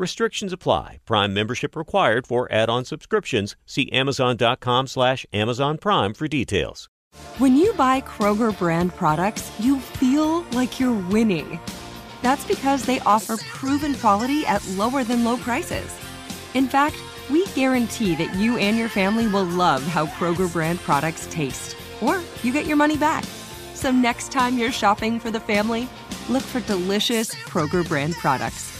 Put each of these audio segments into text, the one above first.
Restrictions apply. Prime membership required for add-on subscriptions. See Amazon.com slash Amazon Prime for details. When you buy Kroger brand products, you feel like you're winning. That's because they offer proven quality at lower than low prices. In fact, we guarantee that you and your family will love how Kroger brand products taste, or you get your money back. So next time you're shopping for the family, look for delicious Kroger brand products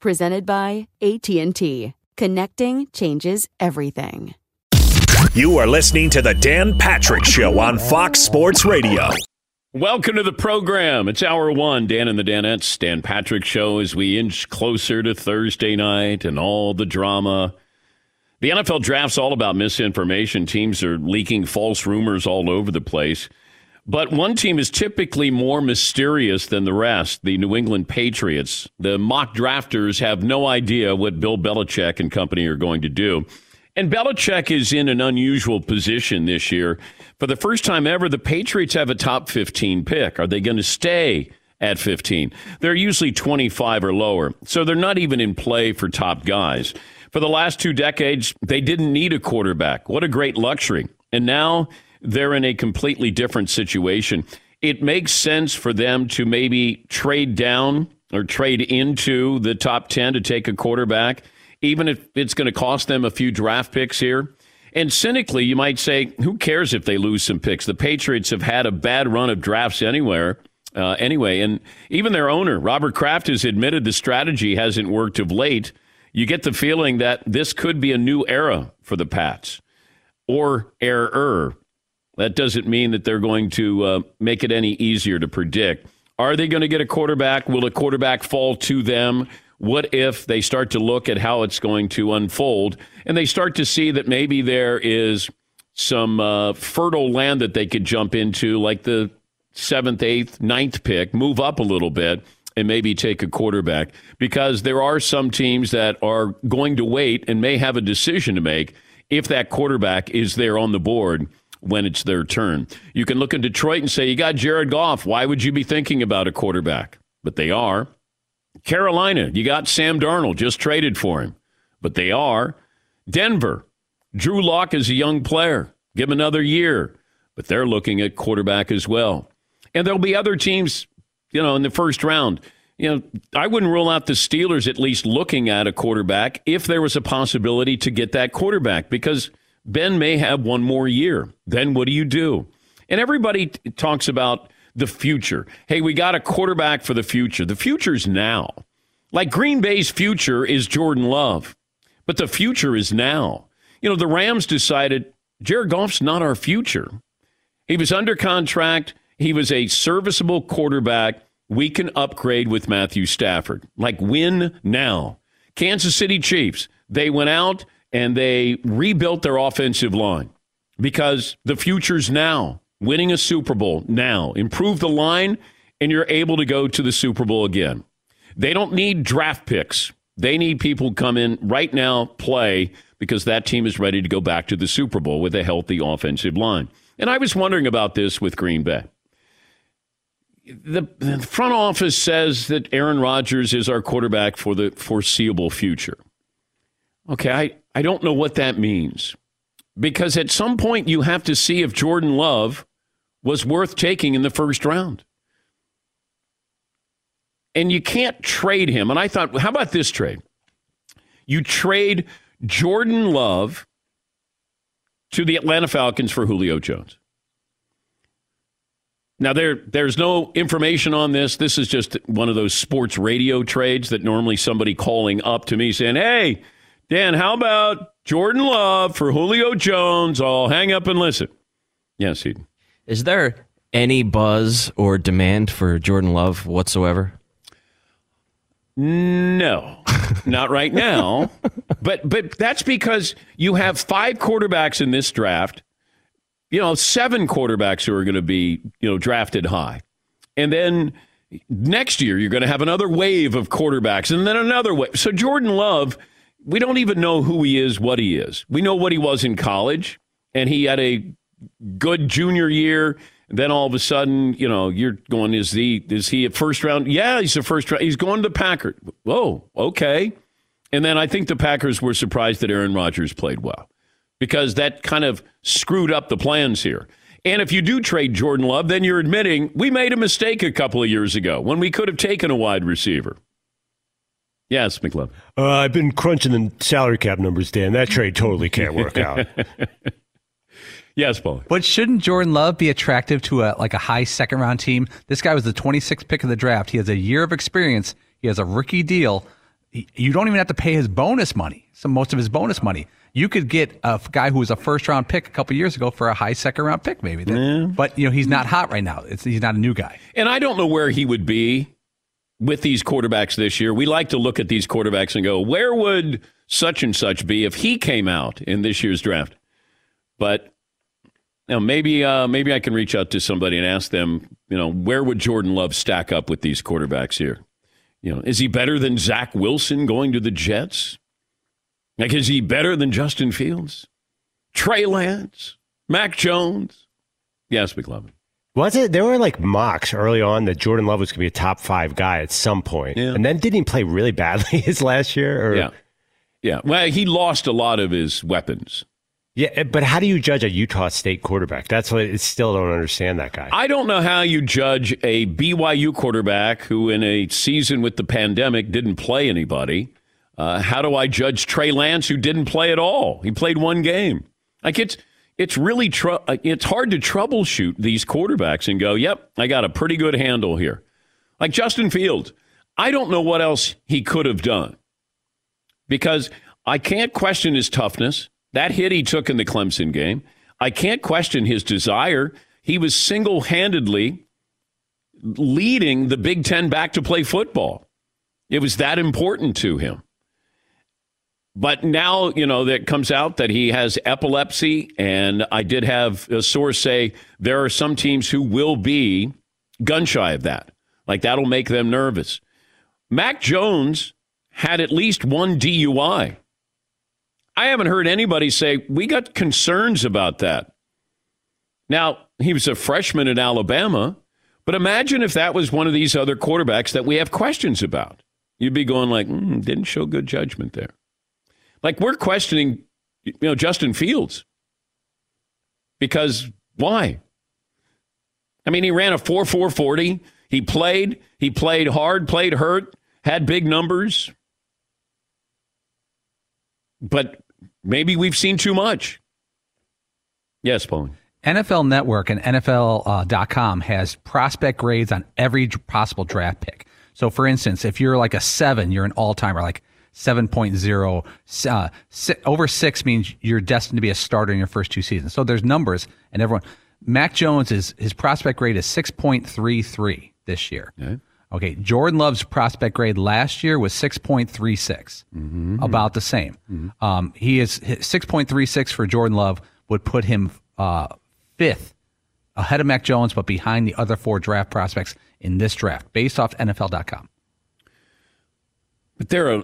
Presented by AT&T. Connecting changes everything. You are listening to the Dan Patrick Show on Fox Sports Radio. Welcome to the program. It's hour one. Dan and the Danettes, Dan Patrick Show, as we inch closer to Thursday night and all the drama. The NFL draft's all about misinformation. Teams are leaking false rumors all over the place. But one team is typically more mysterious than the rest, the New England Patriots. The mock drafters have no idea what Bill Belichick and company are going to do. And Belichick is in an unusual position this year. For the first time ever, the Patriots have a top 15 pick. Are they going to stay at 15? They're usually 25 or lower, so they're not even in play for top guys. For the last two decades, they didn't need a quarterback. What a great luxury. And now they're in a completely different situation. It makes sense for them to maybe trade down or trade into the top 10 to take a quarterback, even if it's going to cost them a few draft picks here. And cynically, you might say, who cares if they lose some picks? The Patriots have had a bad run of drafts anywhere. Uh, anyway, and even their owner, Robert Kraft, has admitted the strategy hasn't worked of late. You get the feeling that this could be a new era for the Pats or error. That doesn't mean that they're going to uh, make it any easier to predict. Are they going to get a quarterback? Will a quarterback fall to them? What if they start to look at how it's going to unfold and they start to see that maybe there is some uh, fertile land that they could jump into, like the seventh, eighth, ninth pick, move up a little bit and maybe take a quarterback? Because there are some teams that are going to wait and may have a decision to make if that quarterback is there on the board when it's their turn. You can look at Detroit and say, you got Jared Goff. Why would you be thinking about a quarterback? But they are. Carolina, you got Sam Darnold, just traded for him. But they are. Denver, Drew Lock is a young player. Give him another year. But they're looking at quarterback as well. And there'll be other teams, you know, in the first round. You know, I wouldn't rule out the Steelers at least looking at a quarterback if there was a possibility to get that quarterback because – Ben may have one more year. Then what do you do? And everybody t- talks about the future. Hey, we got a quarterback for the future. The future's now. Like Green Bay's future is Jordan Love, but the future is now. You know, the Rams decided Jared Goff's not our future. He was under contract. He was a serviceable quarterback. We can upgrade with Matthew Stafford. Like win now. Kansas City Chiefs, they went out and they rebuilt their offensive line because the future's now. Winning a Super Bowl now. Improve the line, and you're able to go to the Super Bowl again. They don't need draft picks. They need people come in right now, play, because that team is ready to go back to the Super Bowl with a healthy offensive line. And I was wondering about this with Green Bay. the, the front office says that Aaron Rodgers is our quarterback for the foreseeable future. Okay, I, I don't know what that means. Because at some point you have to see if Jordan Love was worth taking in the first round. And you can't trade him. And I thought, how about this trade? You trade Jordan Love to the Atlanta Falcons for Julio Jones. Now there there's no information on this. This is just one of those sports radio trades that normally somebody calling up to me saying, "Hey, Dan, how about Jordan Love for Julio Jones?" I'll hang up and listen. Yes, Eden. Is there any buzz or demand for Jordan Love whatsoever? No, not right now. but but that's because you have five quarterbacks in this draft you know, seven quarterbacks who are going to be, you know, drafted high. And then next year, you're going to have another wave of quarterbacks and then another wave. So Jordan Love, we don't even know who he is, what he is. We know what he was in college, and he had a good junior year. Then all of a sudden, you know, you're going, is he is he a first round? Yeah, he's a first round. He's going to the Packers. Whoa, okay. And then I think the Packers were surprised that Aaron Rodgers played well because that kind of screwed up the plans here. And if you do trade Jordan Love, then you're admitting we made a mistake a couple of years ago when we could have taken a wide receiver. Yes, McLovin. Uh, I've been crunching the salary cap numbers, Dan. That trade totally can't work out. yes, Paul. But shouldn't Jordan Love be attractive to a like a high second round team? This guy was the 26th pick of the draft. He has a year of experience. He has a rookie deal. you don't even have to pay his bonus money. Some most of his bonus money you could get a guy who was a first round pick a couple years ago for a high second round pick, maybe. Yeah. But you know, he's not hot right now. It's, he's not a new guy. And I don't know where he would be with these quarterbacks this year. We like to look at these quarterbacks and go, where would such and such be if he came out in this year's draft? But you know, maybe uh, maybe I can reach out to somebody and ask them, you know, where would Jordan Love stack up with these quarterbacks here? You know, is he better than Zach Wilson going to the Jets? Like, is he better than Justin Fields? Trey Lance? Mac Jones? Yes, McLovin. Was it? There were like mocks early on that Jordan Love was going to be a top five guy at some point. Yeah. And then didn't he play really badly his last year? Or? Yeah. Yeah. Well, he lost a lot of his weapons. Yeah, eh, but how do you judge a Utah State quarterback? That's what I still don't understand that guy. I don't know how you judge a BYU quarterback who, in a season with the pandemic, didn't play anybody uh, how do I judge Trey Lance, who didn't play at all? He played one game. Like it's it's really tr- uh, it's hard to troubleshoot these quarterbacks and go, "Yep, I got a pretty good handle here." Like Justin Fields, I don't know what else he could have done because I can't question his toughness. That hit he took in the Clemson game, I can't question his desire. He was single handedly leading the Big Ten back to play football. It was that important to him. But now, you know, that comes out that he has epilepsy. And I did have a source say there are some teams who will be gun shy of that. Like that'll make them nervous. Mac Jones had at least one DUI. I haven't heard anybody say, we got concerns about that. Now, he was a freshman at Alabama, but imagine if that was one of these other quarterbacks that we have questions about. You'd be going like, mm, didn't show good judgment there. Like we're questioning, you know, Justin Fields because why? I mean, he ran a 4 4 40. He played. He played hard, played hurt, had big numbers. But maybe we've seen too much. Yes, Paul. NFL Network and NFL.com uh, has prospect grades on every possible draft pick. So, for instance, if you're like a seven, you're an all timer. Like 7.0. Uh, over six means you're destined to be a starter in your first two seasons. So there's numbers, and everyone. Mac Jones is his prospect grade is 6.33 this year. Okay. okay. Jordan Love's prospect grade last year was 6.36, mm-hmm. about the same. Mm-hmm. Um, he is 6.36 for Jordan Love would put him uh, fifth ahead of Mac Jones, but behind the other four draft prospects in this draft, based off NFL.com. But there are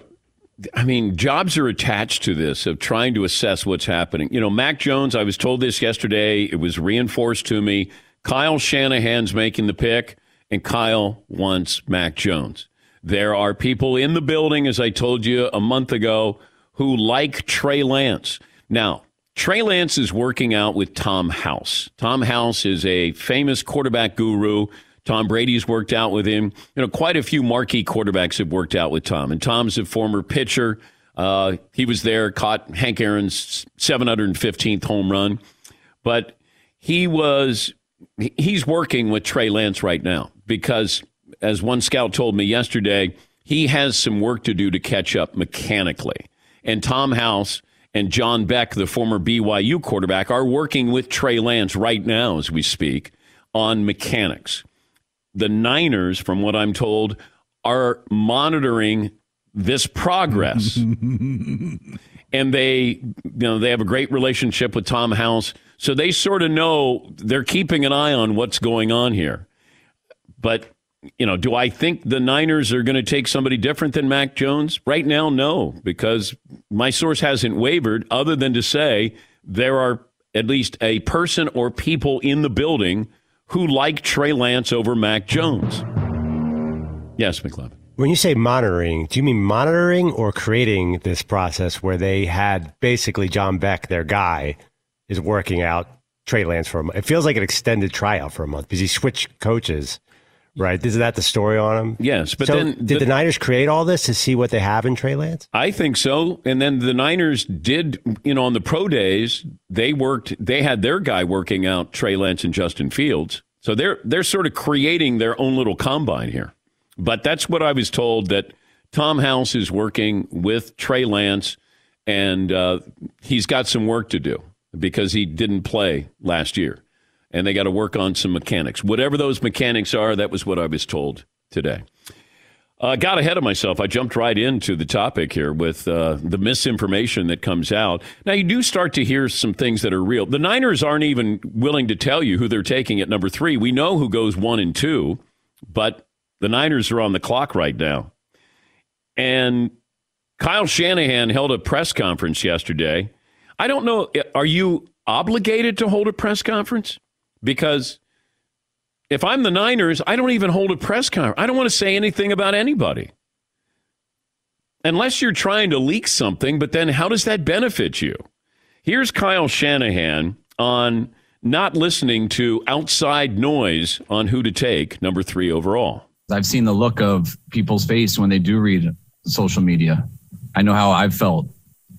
I mean, jobs are attached to this of trying to assess what's happening. You know, Mac Jones, I was told this yesterday. It was reinforced to me. Kyle Shanahan's making the pick, and Kyle wants Mac Jones. There are people in the building, as I told you a month ago, who like Trey Lance. Now, Trey Lance is working out with Tom House. Tom House is a famous quarterback guru. Tom Brady's worked out with him. You know, quite a few marquee quarterbacks have worked out with Tom. And Tom's a former pitcher. Uh, he was there, caught Hank Aaron's 715th home run. But he was, he's working with Trey Lance right now because, as one scout told me yesterday, he has some work to do to catch up mechanically. And Tom House and John Beck, the former BYU quarterback, are working with Trey Lance right now as we speak on mechanics the Niners, from what I'm told, are monitoring this progress. and they, you know, they have a great relationship with Tom House. So they sort of know they're keeping an eye on what's going on here. But, you know, do I think the Niners are going to take somebody different than Mac Jones? Right now, no, because my source hasn't wavered other than to say there are at least a person or people in the building – who like Trey Lance over Mac Jones. Yes, McLovin. When you say monitoring, do you mean monitoring or creating this process where they had basically John Beck, their guy, is working out Trey Lance for a month? It feels like an extended tryout for a month because he switched coaches Right. Isn't that the story on him? Yes. But so then did the, the, Niners create all this to see what they have in Trey Lance? I think so. And then the Niners did, you know, on the pro days, they worked they had their guy working out Trey Lance and Justin Fields. So they're they're sort of creating their own little combine here. But that's what I was told that Tom House is working with Trey Lance and uh, he's got some work to do because he didn't play last year and they got to work on some mechanics. Whatever those mechanics are, that was what I was told today. I uh, got ahead of myself. I jumped right into the topic here with uh, the misinformation that comes out. Now, you do start to hear some things that are real. The Niners aren't even willing to tell you who they're taking at number three. We know who goes one and two, but the Niners are on the clock right now. And Kyle Shanahan held a press conference yesterday. I don't know. Are you obligated to hold a press conference? Because if I'm the Niners, I don't even hold a press conference. I don't want to say anything about anybody. Unless you're trying to leak something, but then how does that benefit you? Here's Kyle Shanahan on not listening to outside noise on who to take, number three overall. I've seen the look of people's face when they do read social media. I know how I've felt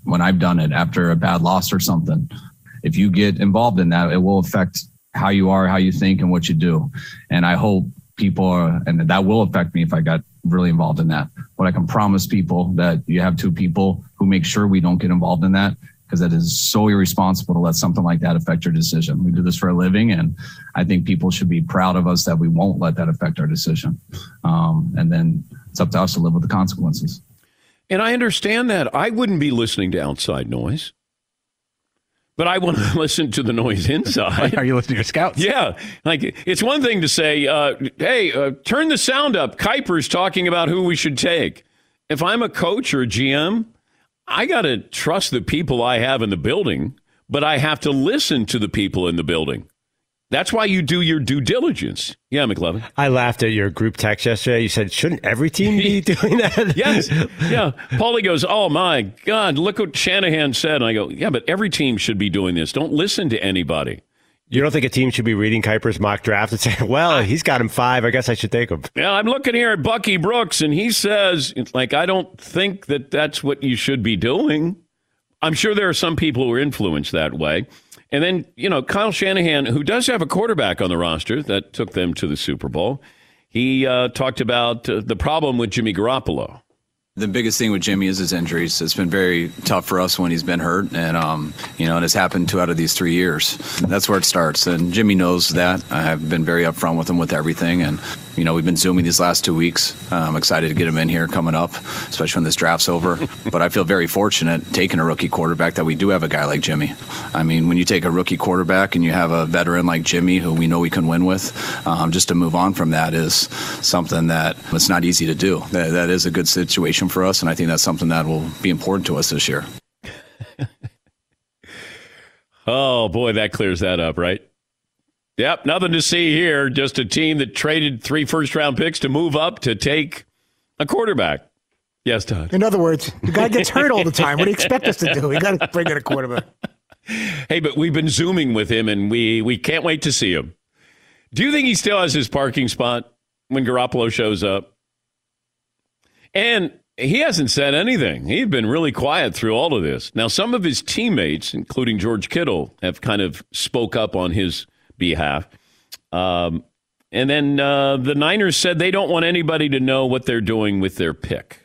when I've done it after a bad loss or something. If you get involved in that, it will affect how you are, how you think, and what you do. And I hope people are, and that will affect me if I got really involved in that. But I can promise people that you have two people who make sure we don't get involved in that because that is so irresponsible to let something like that affect your decision. We do this for a living, and I think people should be proud of us that we won't let that affect our decision. Um, and then it's up to us to live with the consequences. And I understand that. I wouldn't be listening to outside noise but I want to listen to the noise inside. Are you listening to your scouts? Yeah. Like, it's one thing to say, uh, hey, uh, turn the sound up. Kiper's talking about who we should take. If I'm a coach or a GM, I got to trust the people I have in the building, but I have to listen to the people in the building. That's why you do your due diligence. Yeah, McLovin. I laughed at your group text yesterday. You said, shouldn't every team be doing that? yes. Yeah. Paulie goes, oh, my God, look what Shanahan said. And I go, yeah, but every team should be doing this. Don't listen to anybody. You don't think a team should be reading Kiper's mock draft and saying, well, he's got him five. I guess I should take him. Yeah, I'm looking here at Bucky Brooks, and he says, like, I don't think that that's what you should be doing. I'm sure there are some people who are influenced that way. And then, you know, Kyle Shanahan, who does have a quarterback on the roster that took them to the Super Bowl, he uh, talked about uh, the problem with Jimmy Garoppolo. The biggest thing with Jimmy is his injuries. It's been very tough for us when he's been hurt, and um, you know, it has happened two out of these three years. That's where it starts, and Jimmy knows that. I have been very upfront with him with everything, and you know, we've been zooming these last two weeks. I'm excited to get him in here coming up, especially when this draft's over. but I feel very fortunate taking a rookie quarterback that we do have a guy like Jimmy. I mean, when you take a rookie quarterback and you have a veteran like Jimmy, who we know we can win with, um, just to move on from that is something that it's not easy to do. That, that is a good situation for us, and I think that's something that will be important to us this year. oh boy, that clears that up, right? Yep, nothing to see here. Just a team that traded three first round picks to move up to take a quarterback. Yes, Todd. In other words, the guy gets hurt all the time. What do you expect us to do? We got to bring in a quarterback. Hey, but we've been zooming with him, and we we can't wait to see him. Do you think he still has his parking spot when Garoppolo shows up? And he hasn't said anything. He's been really quiet through all of this. Now, some of his teammates, including George Kittle, have kind of spoke up on his behalf. Um, and then uh, the Niners said they don't want anybody to know what they're doing with their pick.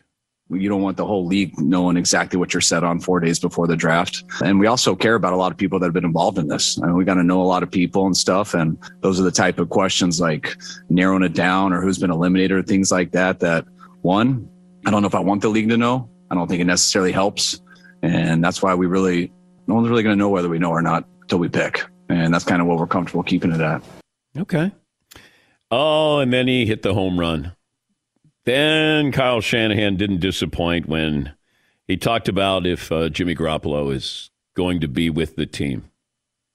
You don't want the whole league knowing exactly what you're set on four days before the draft. And we also care about a lot of people that have been involved in this. I mean, we got to know a lot of people and stuff. And those are the type of questions like narrowing it down or who's been eliminated or things like that. That one, I don't know if I want the league to know. I don't think it necessarily helps. And that's why we really, no one's really going to know whether we know or not until we pick. And that's kind of what we're comfortable keeping it at. Okay. Oh, and then he hit the home run. Then Kyle Shanahan didn't disappoint when he talked about if uh, Jimmy Garoppolo is going to be with the team.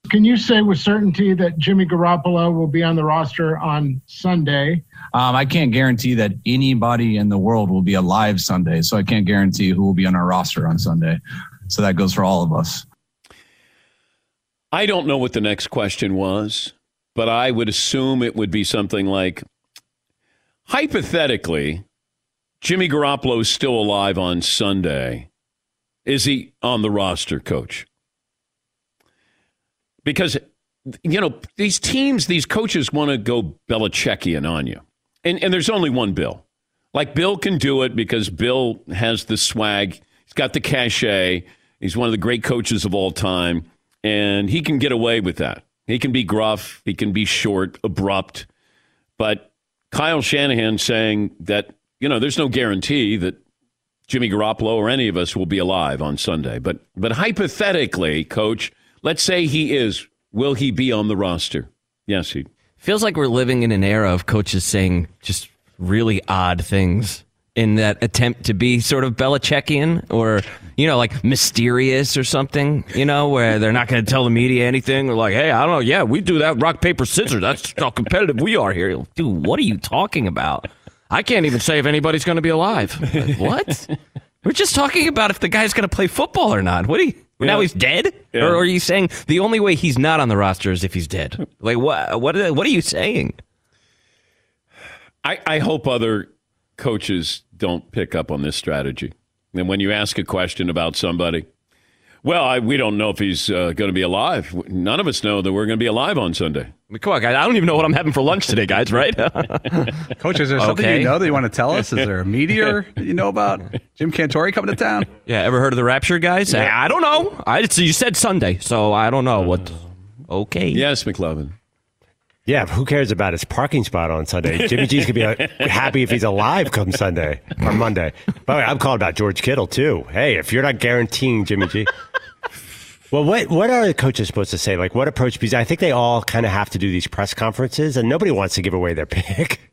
Can you say with certainty that Jimmy Garoppolo will be on the roster on Sunday? Um, I can't guarantee that anybody in the world will be alive Sunday, so I can't guarantee who will be on our roster on Sunday. So that goes for all of us. I don't know what the next question was, but I would assume it would be something like hypothetically, Jimmy Garoppolo is still alive on Sunday. Is he on the roster, coach? Because, you know, these teams, these coaches want to go Belichickian on you. And, and there's only one Bill. Like, Bill can do it because Bill has the swag, he's got the cachet, he's one of the great coaches of all time, and he can get away with that. He can be gruff, he can be short, abrupt. But Kyle Shanahan saying that, you know, there's no guarantee that Jimmy Garoppolo or any of us will be alive on Sunday. But but hypothetically, coach, let's say he is, will he be on the roster? Yes, he Feels like we're living in an era of coaches saying just really odd things in that attempt to be sort of Belichickian or, you know, like mysterious or something, you know, where they're not going to tell the media anything. They're like, hey, I don't know. Yeah, we do that rock, paper, scissors. That's how competitive we are here. Dude, what are you talking about? I can't even say if anybody's going to be alive. Like, what? We're just talking about if the guy's going to play football or not. What do you? Yeah. Now he's dead, Yeah. or are you saying the only way he's not on the roster is if he's dead? Like what? What? What are you saying? I, I hope other coaches don't pick up on this strategy. And when you ask a question about somebody, well, I, we don't know if he's uh, going to be alive. None of us know that we're going to be alive on Sunday. I mean, come on, guys. I don't even know what I'm having for lunch today, guys. Right? Coach, is there something Okay. you know that you want to tell us? Is there a meteor that you know about? Jim Cantore coming to town? Yeah, ever heard of the Rapture, guys? I, I don't know. I so you said Sunday, so I don't know what. Okay. Yes, McLovin. Yeah, who cares about his parking spot on Sunday? Jimmy G's gonna be uh, happy if he's alive come Sunday or Monday. By the way, I'm calling about George Kittle too. Hey, if you're not guaranteeing Jimmy G, well, what what are the coaches supposed to say? Like, what approach? Because I think they all kind of have to do these press conferences, and nobody wants to give away their pick.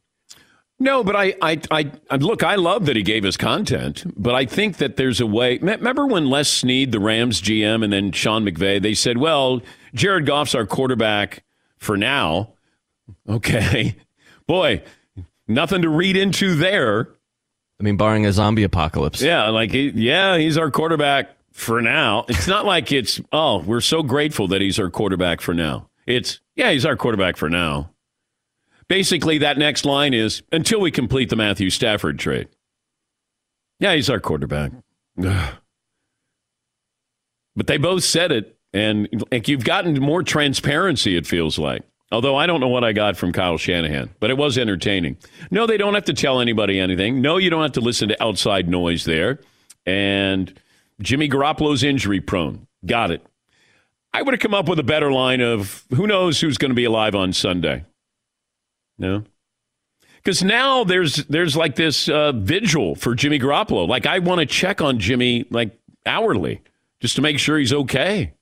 No, but I, I, I, I- look. I love that he gave us content, but I think that there's a way. Remember when Les Snead, the Rams GM, and then Sean McVay, they said, "Well, Jared Goff's our quarterback for now." Okay, boy, nothing to read into there. I mean, barring a zombie apocalypse. Yeah, like he, yeah, he's our quarterback for now. It's not like it's oh, we're so grateful that he's our quarterback for now. It's yeah, he's our quarterback for now. Basically, that next line is until we complete the Matthew Stafford trade. Yeah, he's our quarterback. But they both said it, and like you've gotten more transparency. It feels like. Although I don't know what I got from Kyle Shanahan, but it was entertaining. No, they don't have to tell anybody anything. No, you don't have to listen to outside noise there. And Jimmy Garoppolo's injury prone. Got it. I would have come up with a better line of who knows who's going to be alive on Sunday. No. Because now there's there's like this uh, vigil for Jimmy Garoppolo. Like I want to check on Jimmy like hourly just to make sure he's okay.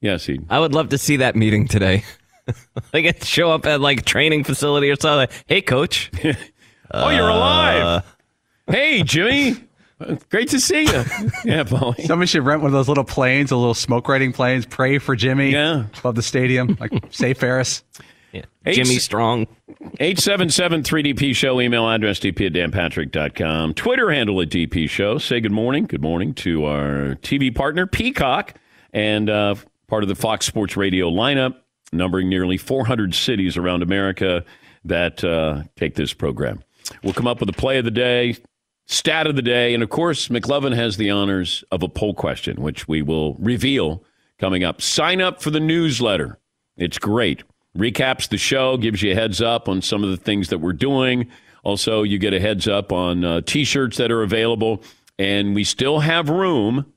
Yes, he. I would love to see that meeting today. like it show up at like training facility or something. Hey, coach. oh, you're alive. Hey, Jimmy. Great to see you. Yeah, Paulie. Somebody should rent one of those little planes, a little smoke riding planes. Pray for Jimmy. Yeah. above the stadium, like say Ferris. Yeah. Eight- Jimmy Strong. 877 3DP Show, email address dp at danpatrick.com. Twitter handle at DP Show. Say good morning. Good morning to our TV partner, Peacock, and uh, part of the Fox Sports Radio lineup, numbering nearly 400 cities around America that uh, take this program. We'll come up with a play of the day, stat of the day, and of course, McLovin has the honors of a poll question, which we will reveal coming up. Sign up for the newsletter. It's great. Recaps the show, gives you a heads up on some of the things that we're doing. Also, you get a heads up on uh, t shirts that are available. And we still have room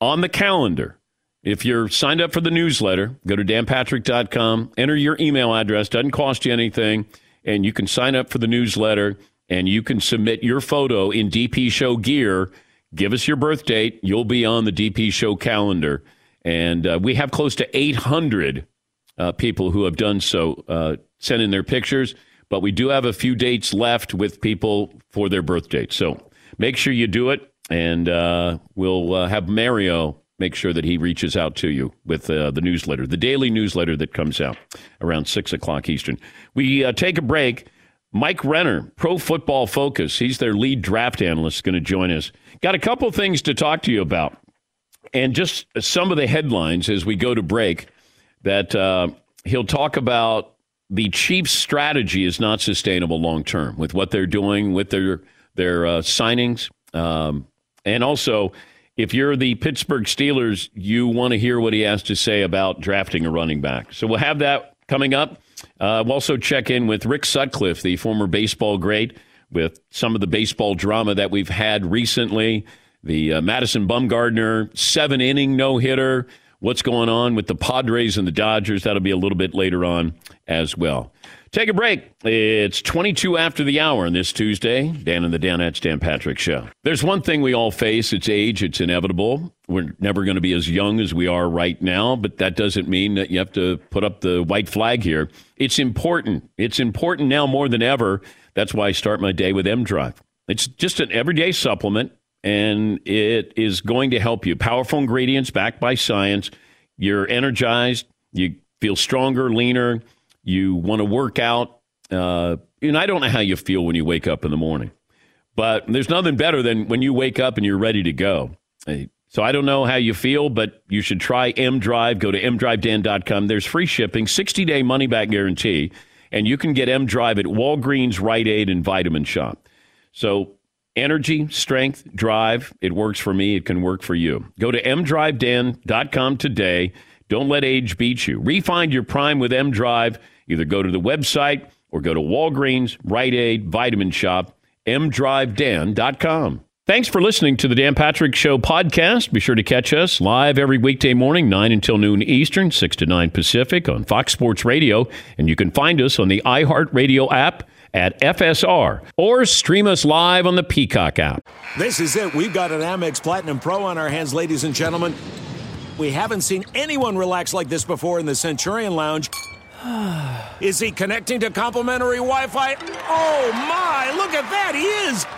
on the calendar. If you're signed up for the newsletter, go to danpatrick.com, enter your email address, doesn't cost you anything, and you can sign up for the newsletter and you can submit your photo in DP Show gear. Give us your birth date. You'll be on the DP Show calendar. And uh, we have close to 800 uh, people who have done so, uh, sent in their pictures, but we do have a few dates left with people for their birth dates. So make sure you do it, and uh, we'll uh, have Mario make sure that he reaches out to you with uh, the newsletter, the daily newsletter that comes out around 6 o'clock Eastern. We uh, take a break. Mike Renner, Pro Football Focus, he's their lead draft analyst, going to join us. Got a couple things to talk to you about, and just some of the headlines as we go to break that uh, he'll talk about the Chiefs' strategy is not sustainable long term with what they're doing with their their uh, signings, um, and also if you're the Pittsburgh Steelers, you want to hear what he has to say about drafting a running back. So we'll have that coming up. Uh, we'll also check in with Rick Sutcliffe, the former baseball great, with some of the baseball drama that we've had recently. The uh, Madison Bumgarner seven inning no hitter what's going on with the Padres and the Dodgers. That'll be a little bit later on as well. Take a break. It's 22 after the hour on this Tuesday. Dan and the Danettes, Dan Patrick Show. There's one thing we all face it's age, it's inevitable. We're never going to be as young as we are right now, but that doesn't mean that you have to put up the white flag here. It's important. It's important now more than ever. That's why I start my day with M Drive. It's just an everyday supplement and it is going to help you. Powerful ingredients backed by science. You're energized. You feel stronger, leaner. You want to work out. Uh, and I don't know how you feel when you wake up in the morning, but there's nothing better than when you wake up and you're ready to go. So I don't know how you feel, but you should try M Drive. Go to mdrivedan.com. There's free shipping, 60 day money back guarantee, and you can get M Drive at Walgreens, Rite Aid, and Vitamin Shoppe. So energy, strength, drive. It works for me. It can work for you. Go to mdrivedan.com today. Don't let age beat you. Refind your prime with M Drive. Either go to the website or go to Walgreens, Rite Aid, Vitamin Shoppe, mdrivedan.com. Thanks for listening to the Dan Patrick Show podcast. Be sure to catch us live every weekday morning, 9 until noon Eastern, 6 to 9 Pacific on Fox Sports Radio. And you can find us on the iHeartRadio app at FSR or stream us live on the Peacock app. This is it. We've got an Amex Platinum Pro on our hands, ladies and gentlemen. We haven't seen anyone relax like this before in the Centurion Lounge. Is he connecting to complimentary Wi Fi? Oh my, look at that! He is!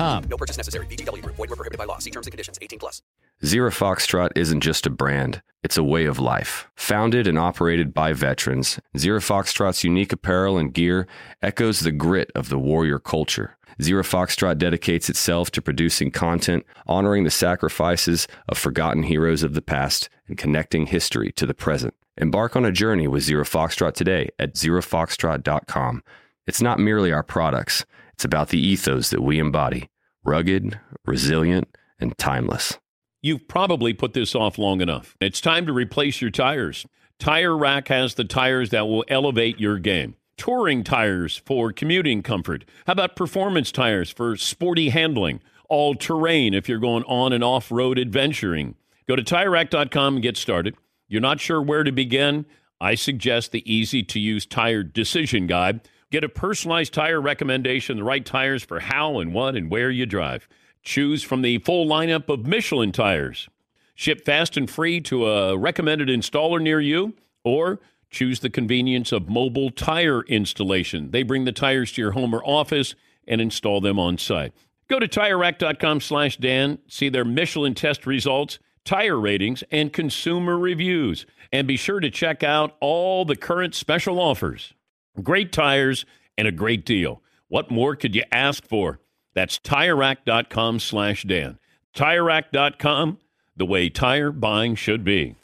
No purchase necessary. VGW. Void were prohibited by law. See terms and conditions. 18 plus. Zero Foxtrot isn't just a brand. It's a way of life. Founded and operated by veterans, Zero Foxtrot's unique apparel and gear echoes the grit of the warrior culture. Zero Foxtrot dedicates itself to producing content, honoring the sacrifices of forgotten heroes of the past, and connecting history to the present. Embark on a journey with Zero Foxtrot today at zerofoxtrot.com. It's not merely our products, it's about the ethos that we embody rugged, resilient, and timeless. You've probably put this off long enough. It's time to replace your tires. Tire Rack has the tires that will elevate your game. Touring tires for commuting comfort. How about performance tires for sporty handling? All terrain if you're going on and off road adventuring. Go to tirerack.com and get started. You're not sure where to begin? I suggest the easy to use tire decision guide. Get a personalized tire recommendation, the right tires for how and what and where you drive. Choose from the full lineup of Michelin tires. Ship fast and free to a recommended installer near you, or choose the convenience of mobile tire installation. They bring the tires to your home or office and install them on site. Go to TireRack.com slash Dan, see their Michelin test results, tire ratings, and consumer reviews. And be sure to check out all the current special offers. Great tires and a great deal. What more could you ask for? That's TireRack.com slash Dan. TireRack.com, the way tire buying should be.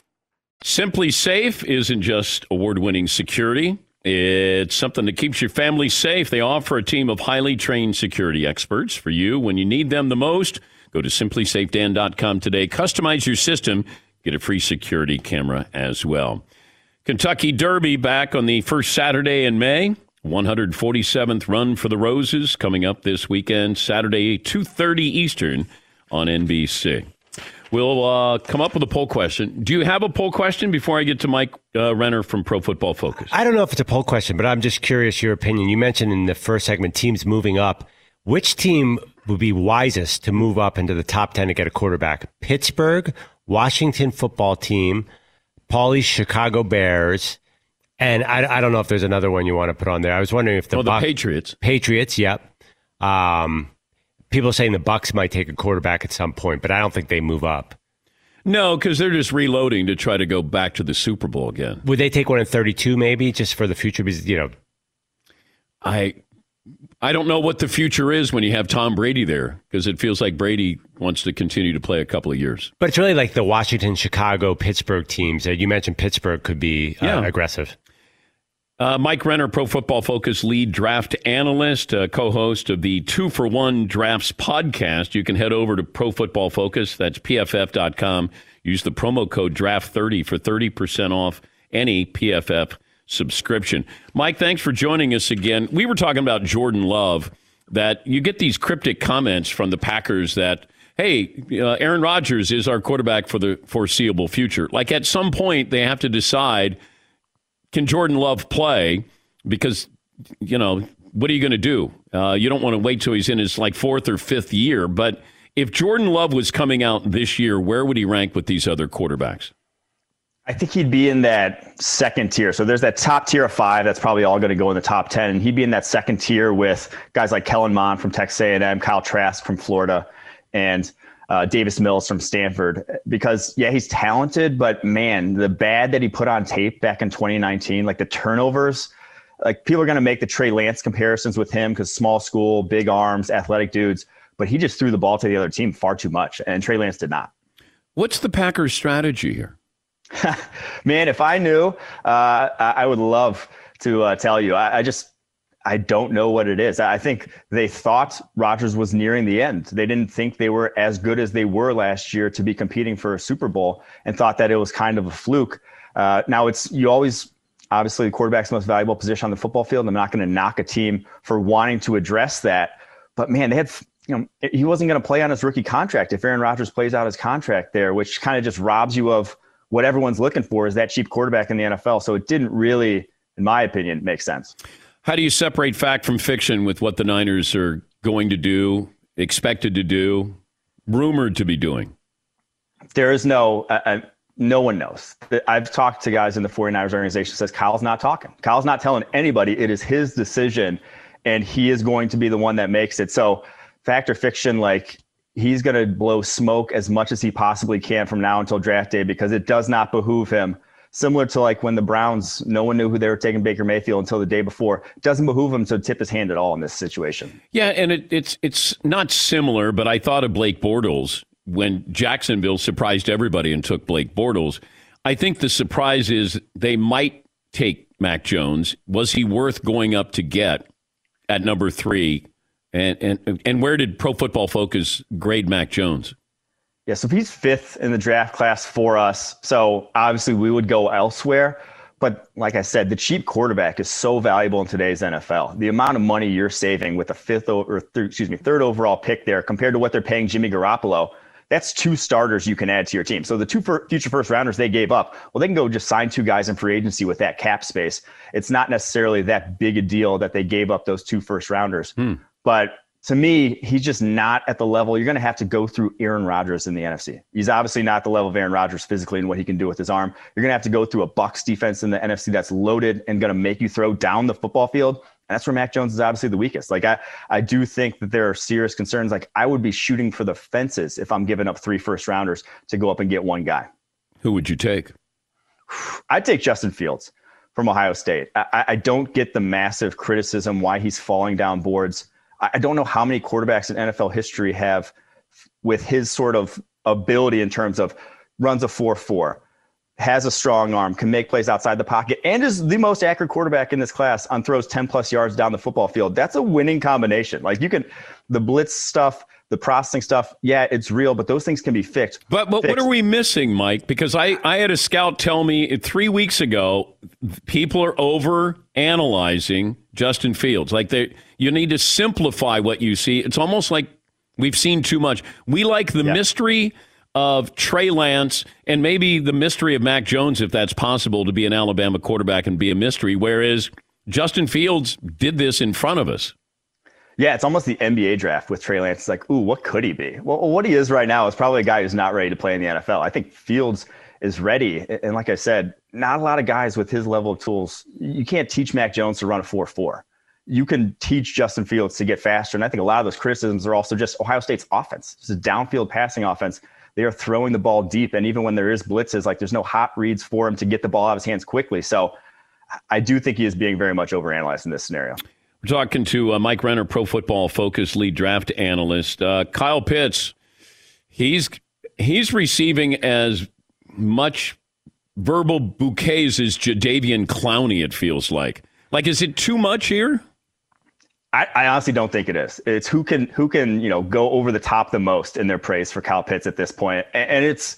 SimpliSafe isn't just award-winning security. It's something that keeps your family safe. They offer a team of highly trained security experts for you when you need them the most. Go to simplysafedan.com today. Customize your system. Get a free security camera as well. Kentucky Derby back on the first Saturday in May. 147th run for the Roses coming up this weekend, Saturday, 2:30 Eastern on NBC. We'll uh, come up with a poll question. Do you have a poll question before I get to Mike uh, Renner from Pro Football Focus? I don't know if it's a poll question, but I'm just curious your opinion. You mentioned in the first segment teams moving up. Which team would be wisest to move up into the top 10 to get a quarterback? Pittsburgh, Washington football team, Paulie's Chicago Bears, and I, I don't know if there's another one you want to put on there. I was wondering if the, oh, the Buc- Patriots. Patriots, yep. Um, people saying the Bucs might take a quarterback at some point, but I don't think they move up. No, because they're just reloading to try to go back to the Super Bowl again. Would they take one in 32 maybe just for the future? Because, you know, I I don't know what the future is when you have Tom Brady there because it feels like Brady wants to continue to play a couple of years. but it's really like the Washington, Chicago, Pittsburgh teams. Uh, you mentioned Pittsburgh could be uh, Yeah. aggressive. Uh, Mike Renner, Pro Football Focus lead draft analyst, uh, co-host of the Two for One Drafts podcast. You can head over to Pro Football Focus. That's pff.com. Use the promo code DRAFT30 for 30% off any PFF subscription. Mike, thanks for joining us again. We were talking about Jordan Love, that you get these cryptic comments from the Packers that, hey, uh, Aaron Rodgers is our quarterback for the foreseeable future. Like at some point, they have to decide can Jordan Love play? Because, you know, what are you going to do? Uh, you don't want to wait till he's in his like fourth or fifth year. But if Jordan Love was coming out this year, where would he rank with these other quarterbacks? I think he'd be in that second tier. So there's that top tier of five that's probably all going to go in the top ten, and he'd be in that second tier with guys like Kellen Mond from Texas A&M, Kyle Trask from Florida, and uh, Davis Mills from Stanford. Because yeah, he's talented, but man, the bad that he put on tape back in 2019, like the turnovers, like people are going to make the Trey Lance comparisons with him because small school, big arms, athletic dudes, but he just threw the ball to the other team far too much, and Trey Lance did not. What's the Packers' strategy here? Man, if I knew, uh, I would love to uh, tell you. I, I just, I don't know what it is. I think they thought Rodgers was nearing the end. They didn't think they were as good as they were last year to be competing for a Super Bowl, and thought that it was kind of a fluke. Uh, now it's you always. Obviously, the quarterback's the most valuable position on the football field. I'm not going to knock a team for wanting to address that, but man, they had you know he wasn't going to play on his rookie contract if Aaron Rodgers plays out his contract there, which kind of just robs you of what everyone's looking for is that cheap quarterback in the NFL. So it didn't really, in my opinion, make sense. How do you separate fact from fiction with what the Niners are going to do, expected to do, rumored to be doing? There is no, uh, uh, no one knows. I've talked to guys in the 49ers organization says Kyle's not talking. Kyle's not telling anybody. It is his decision, and he is going to be the one that makes it. So fact or fiction, like he's going to blow smoke as much as he possibly can from now until draft day because it does not behoove him. Similar to like when the Browns, no one knew who they were taking Baker Mayfield until the day before. Doesn't behoove him to tip his hand at all in this situation. Yeah, and it, it's it's not similar, but I thought of Blake Bortles when Jacksonville surprised everybody and took Blake Bortles. I think the surprise is they might take Mac Jones. Was he worth going up to get at number three? And and and where did Pro Football Focus grade Mac Jones? Yeah, so he's fifth in the draft class for us. So obviously we would go elsewhere. But like I said, the cheap quarterback is so valuable in today's NFL. The amount of money you're saving with a fifth or third, excuse me, third overall pick there compared to what they're paying Jimmy Garoppolo, that's two starters you can add to your team. So the two future first rounders they gave up, well, they can go just sign two guys in free agency with that cap space. It's not necessarily that big a deal that they gave up those two first rounders. Hmm. But to me, he's just not at the level. You're going to have to go through Aaron Rodgers in the NFC. He's obviously not the level of Aaron Rodgers physically and what he can do with his arm. You're going to have to go through a Bucs defense in the NFC that's loaded and going to make you throw down the football field. And that's where Mac Jones is obviously the weakest. Like I, I do think that there are serious concerns. Like I would be shooting for the fences if I'm giving up three first rounders to go up and get one guy. Who would you take? I'd take Justin Fields from Ohio State. I, I don't get the massive criticism why he's falling down boards. I don't know how many quarterbacks in NFL history have, with his sort of ability in terms of runs a 4 4, has a strong arm, can make plays outside the pocket, and is the most accurate quarterback in this class on throws 10 plus yards down the football field. That's a winning combination. Like you can, the blitz stuff, the processing stuff, yeah, it's real, but those things can be fixed. But, but what are we missing, Mike? Because I, I had a scout tell me three weeks ago, people are over analyzing Justin Fields. Like they, you need to simplify what you see. It's almost like we've seen too much. We like the mystery of Trey Lance and maybe the mystery of Mac Jones, if that's possible, to be an Alabama quarterback and be a mystery. Whereas Justin Fields did this in front of us. Yeah, it's almost the NBA draft with Trey Lance. It's like, ooh, what could he be? Well, what he is right now is probably a guy who's not ready to play in the NFL. I think Fields is ready. And like I said, not a lot of guys with his level of tools. You can't teach Mac Jones to run a 4 4. You can teach Justin Fields to get faster. And I think a lot of those criticisms are also just Ohio State's offense. It's a downfield passing offense. They are throwing the ball deep. And even when there is blitzes, like there's no hot reads for him to get the ball out of his hands quickly. So I do think he is being very much overanalyzed in this scenario. We're talking to uh, Mike Renner, Pro Football Focus lead draft analyst. Uh, Kyle Pitts, he's he's receiving as much verbal bouquets as Jadeveon Clowney. It feels like. Like, is it too much here? I, I honestly don't think it is. It's who can who can you know go over the top the most in their praise for Kyle Pitts at this point, and, and it's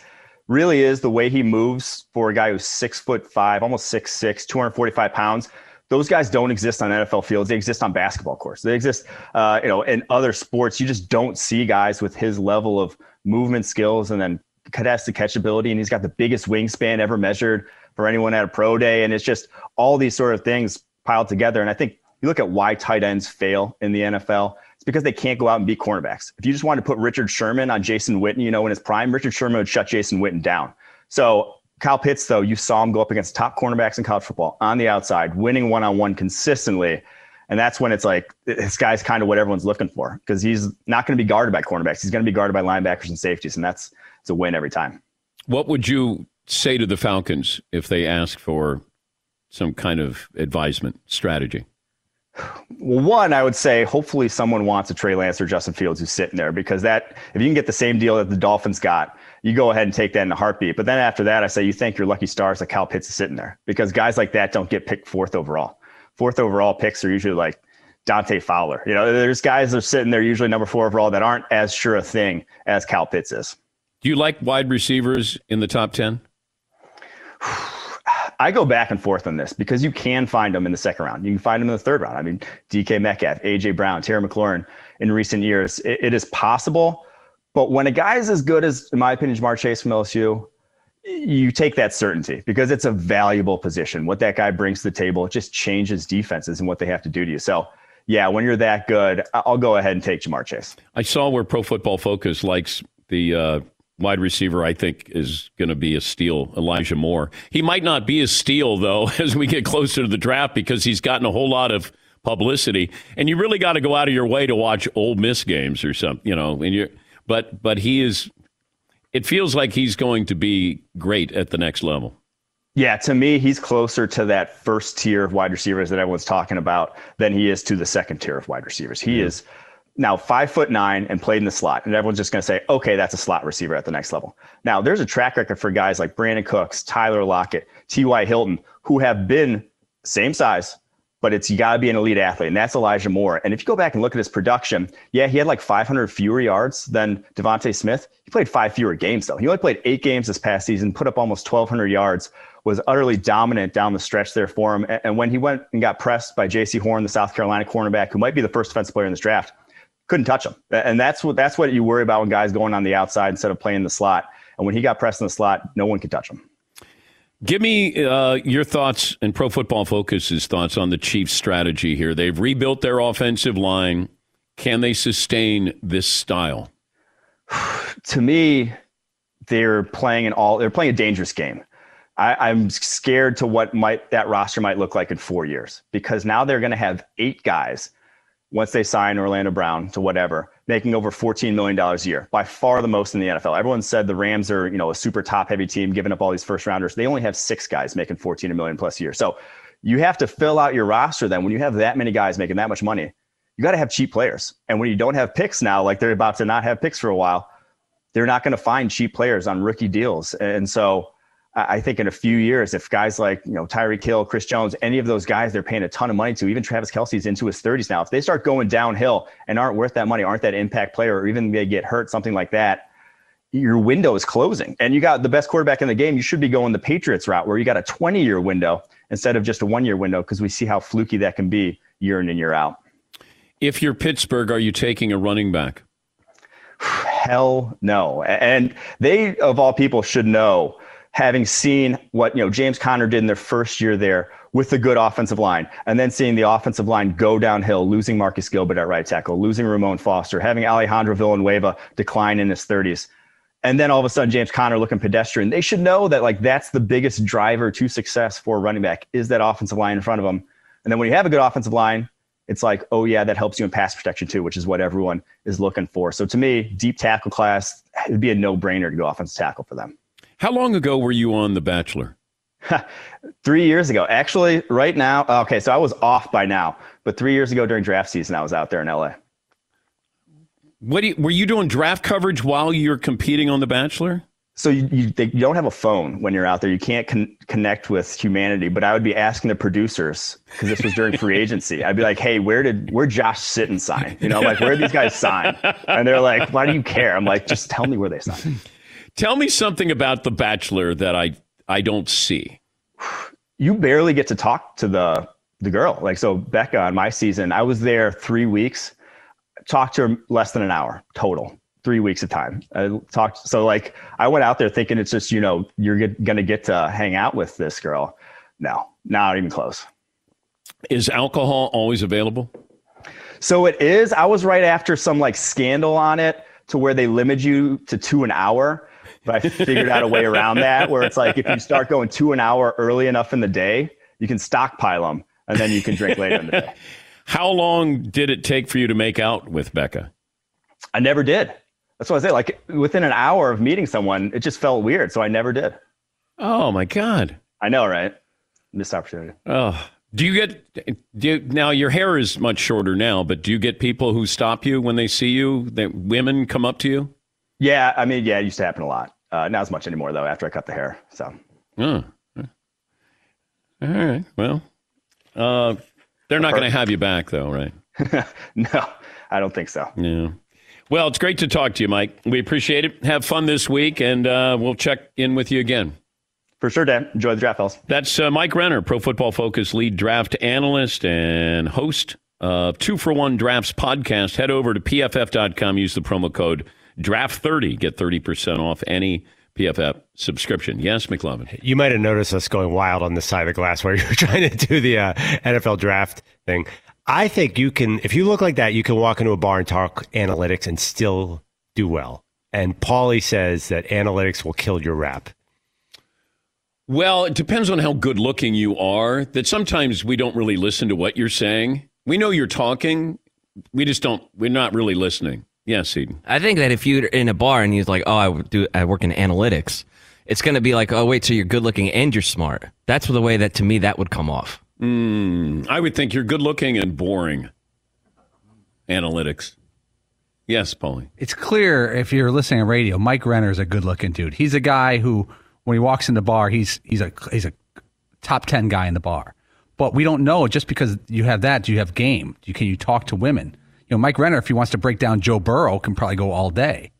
really is the way he moves for a guy who's six foot five, almost six six, 245 pounds. Those guys don't exist on NFL fields. They exist on basketball courts. They exist, uh, you know, in other sports. You just don't see guys with his level of movement skills and then contested catchability. And he's got the biggest wingspan ever measured for anyone at a pro day. And it's just all these sort of things piled together. And I think you look at why tight ends fail in the NFL. It's because they can't go out and beat cornerbacks. If you just wanted to put Richard Sherman on Jason Witten, you know, in his prime, Richard Sherman would shut Jason Witten down. So Kyle Pitts, though, you saw him go up against top cornerbacks in college football on the outside, winning one on one consistently. And that's when it's like, this guy's kind of what everyone's looking for because he's not going to be guarded by cornerbacks. He's going to be guarded by linebackers and safeties. And that's it's a win every time. What would you say to the Falcons if they ask for some kind of advisement strategy? Well, one, I would say hopefully someone wants a Trey Lance or Justin Fields who's sitting there because that if you can get the same deal that the Dolphins got, you go ahead and take that in a heartbeat. But then after that, I say you thank your lucky stars that Kyle Pitts is sitting there because guys like that don't get picked fourth overall. Fourth overall picks are usually like Dante Fowler. You know, there's guys that are sitting there usually number four overall that aren't as sure a thing as Kyle Pitts is. Do you like wide receivers in the top 10? I go back and forth on this because you can find them in the second round. You can find them in the third round. I mean, DK Metcalf, AJ Brown, Terry McLaurin in recent years. It, it is possible. But when a guy is as good as, in my opinion, Ja'Marr Chase from LSU, you take that certainty because it's a valuable position. What that guy brings to the table, it just changes defenses and what they have to do to you. So, yeah, when you're that good, I'll go ahead and take Ja'Marr Chase. I saw where Pro Football Focus likes the uh, wide receiver. I think is going to be a steal, Elijah Moore. He might not be a steal though as we get closer to the draft because he's gotten a whole lot of publicity, and you really got to go out of your way to watch Ole Miss games or something, you know. And you, but but he is. It feels like he's going to be great at the next level. Yeah, to me, he's closer to that first tier of wide receivers that everyone's talking about than he is to the second tier of wide receivers. He is now five foot nine and played in the slot, and everyone's just going to say, okay, that's a slot receiver at the next level. Now, there's a track record for guys like Brandin Cooks, Tyler Lockett, T.Y. Hilton, who have been same size, but it's you got to be an elite athlete, and that's Elijah Moore. And if you go back and look at his production, yeah, he had like 500 fewer yards than DeVonta Smith. He played five fewer games though. He only played eight games this past season, put up almost 1,200 yards, was utterly dominant down the stretch there for him. And when he went and got pressed by Jaycee Horn, the South Carolina cornerback, who might be the first defensive player in this draft, couldn't touch him. And that's what that's what you worry about when guys going on the outside instead of playing the slot. And when he got pressed in the slot, no one could touch him. Give me uh, your thoughts and Pro Football Focus's thoughts on the Chiefs' strategy here. They've rebuilt their offensive line. Can they sustain this style? to me, they're playing an all. They're playing a dangerous game. I, I'm scared to what might that roster might look like in four years because now they're going to have eight guys once they sign Orlando Brown to whatever, making over $14 million a year, by far the most in the NFL. Everyone said the Rams are, you know, a super top heavy team, giving up all these first rounders. They only have six guys making 14 million plus a year. So you have to fill out your roster then when you have that many guys making that much money. You got to have cheap players. And when you don't have picks now, like they're about to not have picks for a while, they're not going to find cheap players on rookie deals. And so I think in a few years, if guys like you know Tyreek Hill, Chris Jones, any of those guys they're paying a ton of money to, even Travis Kelce's into his 30s now, if they start going downhill and aren't worth that money, aren't that impact player, or even they get hurt, something like that, your window is closing. And you got the best quarterback in the game. You should be going the Patriots route, where you got a 20 year window instead of just a one year window, because we see how fluky that can be year in and year out. If you're Pittsburgh, are you taking a running back? Hell no. And they, of all people, should know having seen what you know James Conner did in their first year there with the good offensive line, and then seeing the offensive line go downhill, losing Marcus Gilbert at right tackle, losing Ramon Foster, having Alejandro Villanueva decline in his 30s. And then all of a sudden, James Conner looking pedestrian. They should know that like that's the biggest driver to success for running back is that offensive line in front of them. And then when you have a good offensive line, it's like, oh yeah, that helps you in pass protection too, which is what everyone is looking for. So to me, deep tackle class, it'd be a no-brainer to go offensive tackle for them. How long ago were you on The Bachelor? three years ago. Actually, right now, uh, okay, so I was off by now, but three years ago during draft season, I was out there in LA. What you, were you doing draft coverage while you're competing on The Bachelor? So you, you, they, you don't have a phone when you're out there. You can't con- connect with humanity. But I would be asking the producers because this was during free agency. I'd be like, "Hey, where did where Josh Sitton sign? You know, like where did these guys sign?" And they're like, "Why do you care?" I'm like, "Just tell me where they signed." Tell me something about The Bachelor that I I don't see. You barely get to talk to the the girl. Like so, Becca on my season, I was there three weeks. Talked to her less than an hour total. Three weeks of time. I talked. So like, I went out there thinking it's just you know you're get, gonna get to hang out with this girl. No, not even close. Is alcohol always available? So it is. I was right after some like scandal on it to where they limit you to two an hour but I figured out a way around that where it's like if you start going two an hour early enough in the day, you can stockpile them and then you can drink later in the day. How long did it take for you to make out with Becca? I never did. That's what I say. Like within an hour of meeting someone, it just felt weird. So I never did. Oh my God. I know, right? Missed opportunity. Oh, do you get do you, now your hair is much shorter now, but do you get people who stop you when they see you? That women come up to you? Yeah, I mean, yeah, it used to happen a lot. Uh, not as much anymore though. After I cut the hair, so. Oh. All right. Well, uh, they're not going to have you back though, right? no, I don't think so. Yeah. Well, it's great to talk to you, Mike. We appreciate it. Have fun this week, and uh, we'll check in with you again. For sure, Dan. Enjoy the draft, fellas. That's uh, Mike Renner, Pro Football Focus lead draft analyst and host of Two for One Drafts podcast. Head over to pff.com. Use the promo code Draft 30, get 30% off any PFF subscription. Yes, McLovin. You might have noticed us going wild on this side of the glass while you were trying to do the uh, NFL draft thing. I think you can, if you look like that, you can walk into a bar and talk analytics and still do well. And Paulie says that analytics will kill your rap. Well, it depends on how good looking you are. That sometimes we don't really listen to what you're saying. We know you're talking. We just don't, we're not really listening. Yes, Eden. I think that if you're in a bar and you're like, "Oh, I do, I work in analytics," it's going to be like, "Oh, wait, so you're good looking and you're smart." That's the way that to me that would come off. Mm, I would think you're good looking and boring. Analytics. Yes, Paulie. It's clear if you're listening on radio, Mike Renner is a good looking dude. He's a guy who, when he walks in the bar, he's he's a he's a top ten guy in the bar. But we don't know just because you have that. Do you have game? Do you, can you talk to women? You know, Mike Renner, if he wants to break down Joe Burrow, can probably go all day.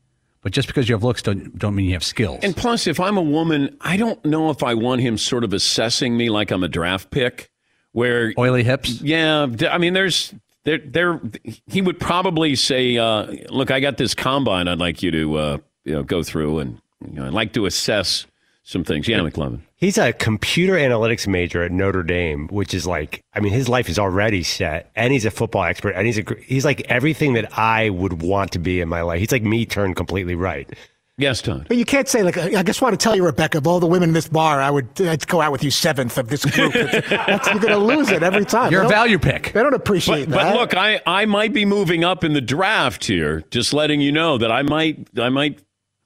But just because you have looks don't don't mean you have skills. And plus, if I'm a woman, I don't know if I want him sort of assessing me like I'm a draft pick, where oily hips. Yeah, I mean, there's there there. He would probably say, uh, "Look, I got this combine. I'd like you to uh, you know go through and you know, I'd like to assess some things." Yeah, McLovin. He's a computer analytics major at Notre Dame, which is like, I mean, his life is already set, and he's a football expert, and he's a he's like everything that I would want to be in my life. He's like me turned completely right. Yes, Todd. But you can't say like I just want to tell you, Rebecca, of all the women in this bar, I would I'd go out with you seventh of this group. That's, you're going to lose it every time. You're a value pick. They don't appreciate But, that. but look, I, I might be moving up in the draft here. Just letting you know that I might I might.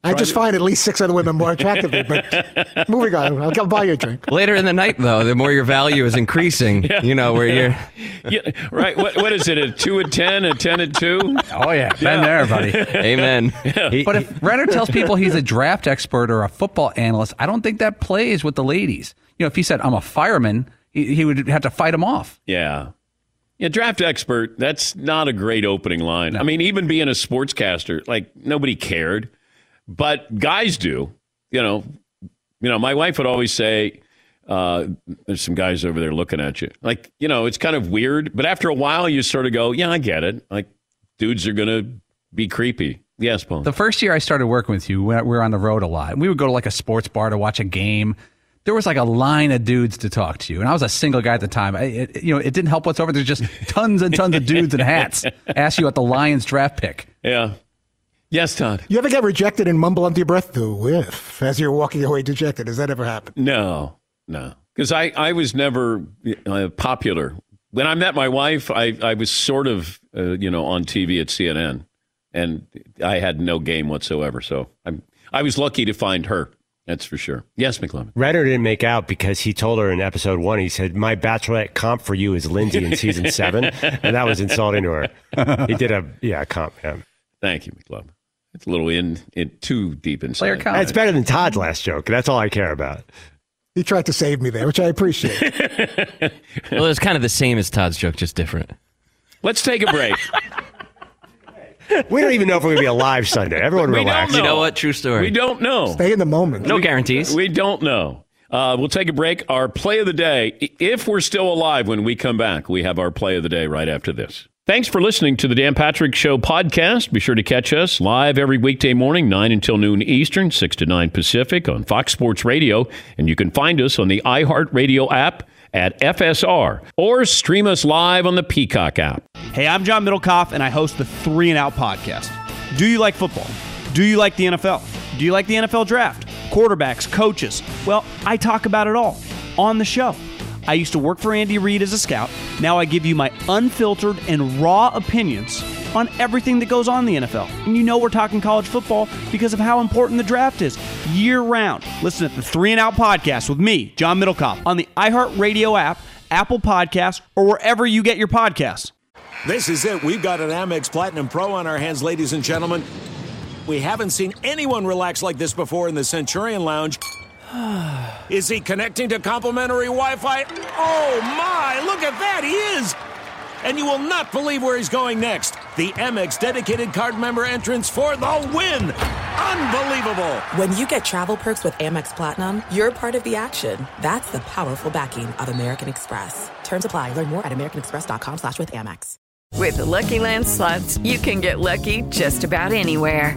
I just find at least six other women more attractive. But moving on, I'll, I'll buy you a drink. Later in the night, though, the more your value is increasing, yeah. you know, where you're. Yeah, right. What, what is it? A two at ten? A ten at two? Oh yeah, been there, buddy. Amen. but if Renner tells people he's a draft expert or a football analyst, I don't think that plays with the ladies. You know, if he said I'm a fireman, he, he would have to fight him off. Yeah. Yeah, draft expert, that's not a great opening line. I mean, even being a sportscaster, like nobody cared. But guys do. You know, you know, my wife would always say, uh, there's some guys over there looking at you. Like, you know, it's kind of weird, but after a while you sort of go, Yeah, I get it. Like dudes are gonna be creepy. Yes, Paul. The first year I started working with you, we were on the road a lot. We would go to like a sports bar to watch a game. There was like a line of dudes to talk to, you, and I was a single guy at the time. I, it, you know, it didn't help whatsoever. There's just tons and tons of dudes in hats ask you at the Lions draft pick. Yeah. Yes, Todd. You ever get rejected and mumble under your breath the whiff as you're walking away dejected? Has that ever happened? No, no. Because I, I was never uh, popular. When I met my wife, I, I was sort of, uh, you know, on TV at CNN, and I had no game whatsoever. So I'm, I was lucky to find her. That's for sure. Yes, McLovin. Renner didn't make out because he told her in episode one, he said, My bachelorette comp for you is Lindsay in season seven. and that was insulting to her. He did a, yeah, comp. Yeah. Thank you, McLovin. It's a little in, in too deep inside. It's better than Todd's last joke. That's all I care about. He tried to save me there, which I appreciate. Well, it's kind of the same as Todd's joke, just different. Let's take a break. We don't even know if we're going to be alive Sunday. Everyone We don't relax. know. You know what? True story. We don't know. Stay in the moment. No guarantees. We don't know. Uh, we'll take a break. Our play of the day, if we're still alive when we come back, we have our play of the day right after this. Thanks for listening to the Dan Patrick Show podcast. Be sure to catch us live every weekday morning, 9 until noon Eastern, 6 to 9 Pacific on Fox Sports Radio. And you can find us on the iHeartRadio app at FSR or stream us live on the Peacock app. Hey, I'm John Middlekauff, and I host the Three and Out podcast. Do you like football? Do you like the NFL? Do you like the NFL draft? Quarterbacks, coaches? Well, I talk about it all on the show. I used to work for Andy Reid as a scout. Now I give you my unfiltered and raw opinions on everything that goes on in the NFL. And you know we're talking college football because of how important the draft is year round. Listen to the Three and Out podcast with me, John Middlekauff, on the iHeartRadio app, Apple Podcasts, or wherever you get your podcasts. This is it. We've got an Amex Platinum Pro on our hands, ladies and gentlemen. We haven't seen anyone relax like this before in the Centurion Lounge. Is he connecting to complimentary Wi Fi? Oh my, look at that, he is! And you will not believe where he's going next. The Amex dedicated card member entrance for the win! Unbelievable! When you get travel perks with Amex Platinum, you're part of the action. That's the powerful backing of American Express. Terms apply. Learn more at americanexpress.com slash with Amex. With the Lucky Land slots, you can get lucky just about anywhere.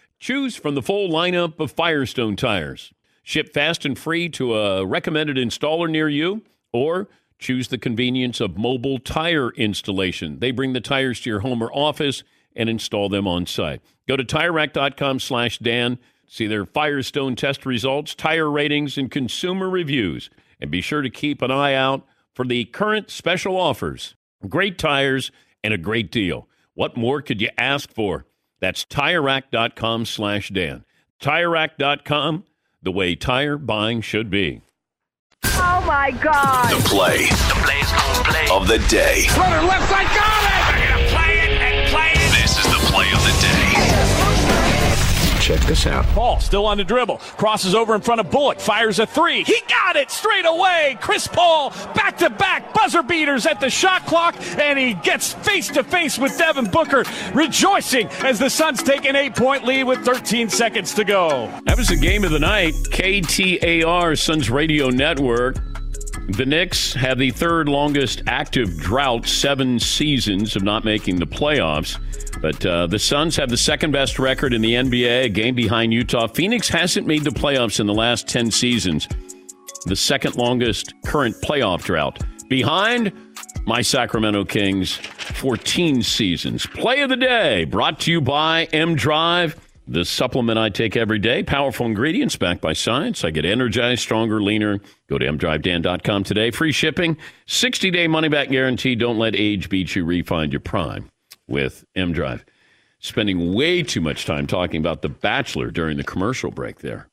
Choose from the full lineup of Firestone tires. Ship fast and free to a recommended installer near you, or choose the convenience of mobile tire installation. They bring the tires to your home or office and install them on site. Go to TireRack.com slash Dan. See their Firestone test results, tire ratings, and consumer reviews. And be sure to keep an eye out for the current special offers. Great tires and a great deal. What more could you ask for? That's TireRack.com slash Dan. TireRack.com, the way tire buying should be. Oh my God. The play. The play's gonna play. Of the day. Runner left side, got it! They're gonna play it and play it. This is the play of the day. Check this out. Paul still on the dribble. Crosses over in front of Bullock. Fires a three. He got it straight away. Chris Paul back to back buzzer beaters at the shot clock. And he gets face to face with Devin Booker, rejoicing as the Suns take an eight point lead with 13 seconds to go. That was the game of the night. KTAR, Suns Radio Network. The Knicks have the third longest active drought, seven seasons of not making the playoffs. But uh, the Suns have the second best record in the NBA, a game behind Utah. Phoenix hasn't made the playoffs in the last 10 seasons, the second longest current playoff drought. Behind my Sacramento Kings, 14 seasons. Play of the day brought to you by M Drive. The supplement I take every day, powerful ingredients backed by science. I get energized, stronger, leaner. Go to mdrivedan.com today. Free shipping, 60 day money back guarantee. Don't let age beat you. Refine your prime with M Drive. Spending way too much time talking about The Bachelor during the commercial break there.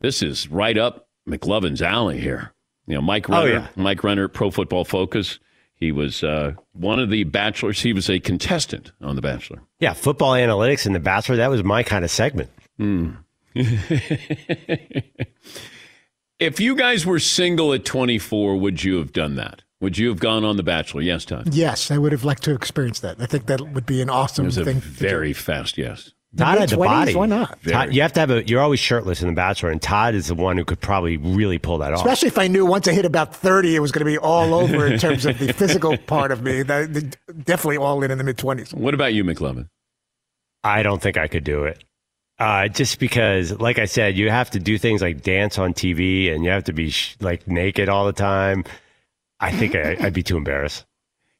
This is right up McLovin's alley here. You know, Mike Oh, Renner, yeah. Mike Renner, Pro Football Focus. He was uh, one of the bachelors. He was a contestant on The Bachelor. Yeah, football analytics and The Bachelor, that was my kind of segment. Hmm. if you guys were single at 24, would you have done that? Would you have gone on The Bachelor? Yes, Todd. Yes, I would have liked to experience that. I think that would be an awesome It was a thing. very fast yes. Todd had the body. why not? Todd, you have to have a. You're always shirtless in The Bachelor, and Todd is the one who could probably really pull that off. Especially if I knew once I hit about 30, it was going to be all over in terms of the physical part of me. That, that- definitely all in in the mid 20s. What about you, McLovin? I don't think I could do it. Uh, just because, like I said, you have to do things like dance on TV, and you have to be sh- like naked all the time. I think I, I'd be too embarrassed.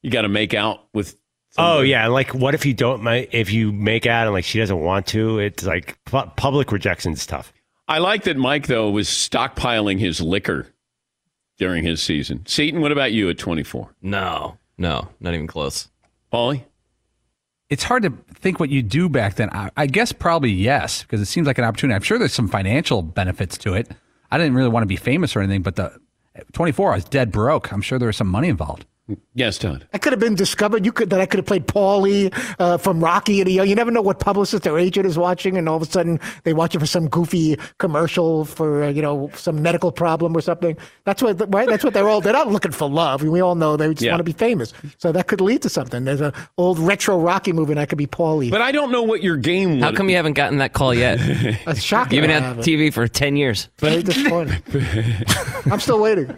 You got to make out with. Oh yeah, like, what if you don't? ma- If you make out and like she doesn't want to, it's like pu- public rejection is tough. I like that Mike, though, was stockpiling his liquor during his season. Seton, what about you at 24? No, no, not even close. Paulie? It's hard to think what you do back then. I, I guess probably yes, because it seems like an opportunity. I'm sure there's some financial benefits to it. I didn't really want to be famous or anything, but the 24, I was dead broke. I'm sure there was some money involved. Yes, Todd. I could have been discovered. You could that I could have played Paulie uh, from Rocky. And you, you never know what publicist or agent is watching, and all of a sudden they watch it for some goofy commercial for uh, you know some medical problem or something. That's what right. That's what they're all. They're not looking for love. We all know they just Yeah. want to be famous. So that could lead to something. There's an old retro Rocky movie, and I could be Paulie. But I don't know what your game. Was. How would- come you haven't gotten that call yet? That's shocking. You've been on. TV for 10 years. Very disappointing. I'm still waiting.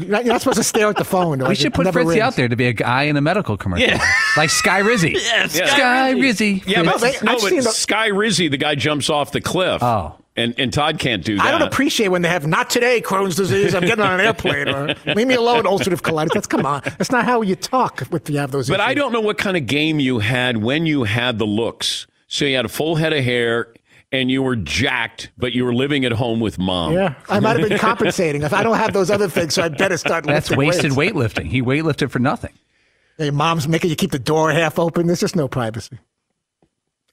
You're not, you're not supposed to stare at the phone. we should put never Fritzy rings. out there to be a guy in a medical commercial. Yeah. Like Skyrizi. Yeah, Sky, Rizzy. Yeah, but, Fritz. no, but Sky Rizzy, the guy jumps off the cliff. Oh. And, and Todd can't do that. I don't appreciate when they have not today Crohn's disease. I'm getting on an airplane or leave me alone ulcerative colitis. That's come on. That's not how you talk if you have those. But I don't know what kind of game you had when you had the looks. So you had a full head of hair and you were jacked, but you were living at home with mom. Yeah, I might have been compensating. If I don't have those other things, so I better start. That's lifting wasted weights. weightlifting. He weightlifted for nothing. Hey, mom's making you keep the door half open. There's just no privacy.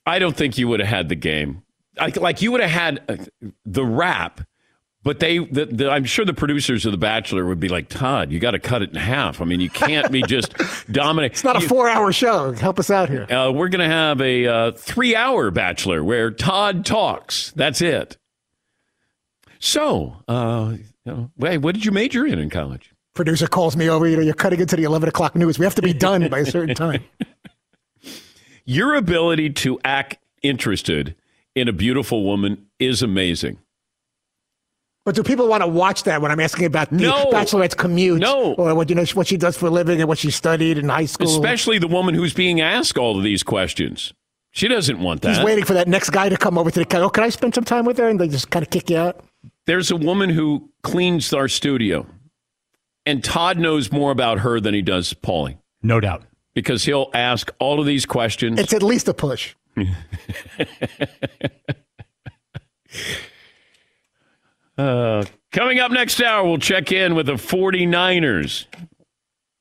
I don't think you would have had the game. Like, like you would have had uh, the rap, But they, the, the, I'm sure the producers of The Bachelor would be like, Todd, you got to cut it in half. I mean, you can't be just dominate. It's not a four-hour show. Help us out here. Uh, we're going to have a uh, three-hour Bachelor where Todd talks. That's it. So, uh, you know, wait, what did you major in in college? Producer calls me over. You know, you're cutting into the 11 o'clock news. We have to be done by a certain time. Your ability to act interested in a beautiful woman is amazing. But do people want to watch that when I'm asking about the No. bachelorette's commute? No. Or what you know what she does for a living and what she studied in high school? Especially the woman who's being asked all of these questions. She doesn't want that. He's waiting for that next guy to come over to the oh, can I spend some time with her? And they just kind of kick you out. There's a woman who cleans our studio, and Todd knows more about her than he does Paulie. No doubt. Because he'll ask all of these questions. It's at least a push. Uh, coming up next hour, we'll check in with the 49ers.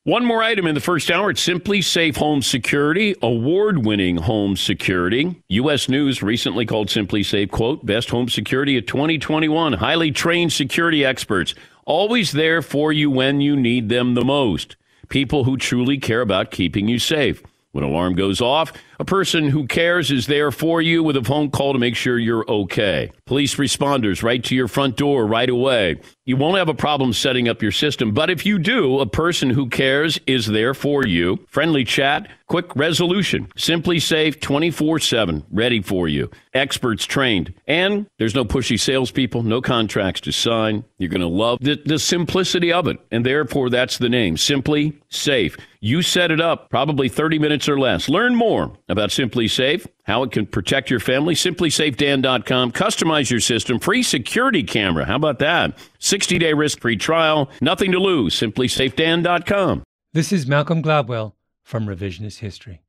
One more item in the first hour. It's SimpliSafe Home Security, award winning home security. U.S. News recently called SimpliSafe, quote, best home security of 2021. Highly trained security experts, always there for you when you need them the most. People who truly care about keeping you safe. When alarm goes off, a person who cares is there for you with a phone call to make sure you're okay. Police responders right to your front door right away. You won't have a problem setting up your system, but if you do, a person who cares is there for you. Friendly chat, quick resolution, simply safe 24 7, ready for you. Experts trained. And there's no pushy salespeople, no contracts to sign. You're going to love the, the simplicity of it. And therefore, that's the name Simply Safe. You set it up, probably 30 minutes or less. Learn more about SimpliSafe, how it can protect your family. SimpliSafeDan.com. Customize your system. Free security camera. How about that? 60 day risk free trial. Nothing to lose. SimpliSafeDan.com. This is Malcolm Gladwell from Revisionist History.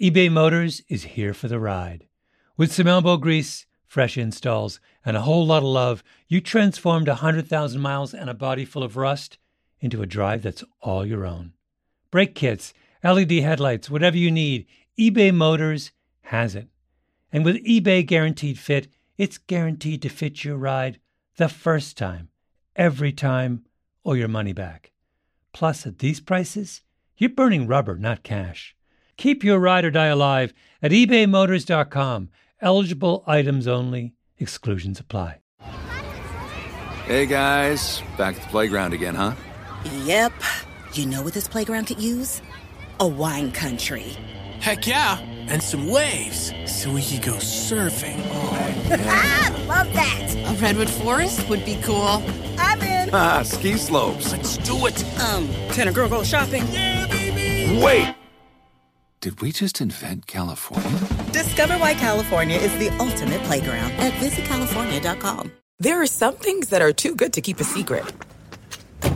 eBay Motors is here for the ride. With some elbow grease, fresh installs, and a whole lot of love, you transformed 100,000 miles and a body full of rust into a drive that's all your own. Brake kits, LED headlights, whatever you need, eBay Motors has it. And with eBay Guaranteed Fit, it's guaranteed to fit your ride the first time, every time, or your money back. Plus, at these prices, you're burning rubber, not cash. Keep your ride or die alive at ebaymotors.com. Eligible items only, exclusions apply. Hey guys, back at the playground again, huh? Yep. You know what this playground could use? A wine country. Heck yeah, and some waves so we could go surfing. ah, love that. A redwood forest would be cool. I'm in. Ah, ski slopes. Let's do it. Um, can a girl go shopping? Yeah, baby. Wait! Did we just invent California? Discover why California is the ultimate playground at visitcalifornia.com. There are some things that are too good to keep a secret.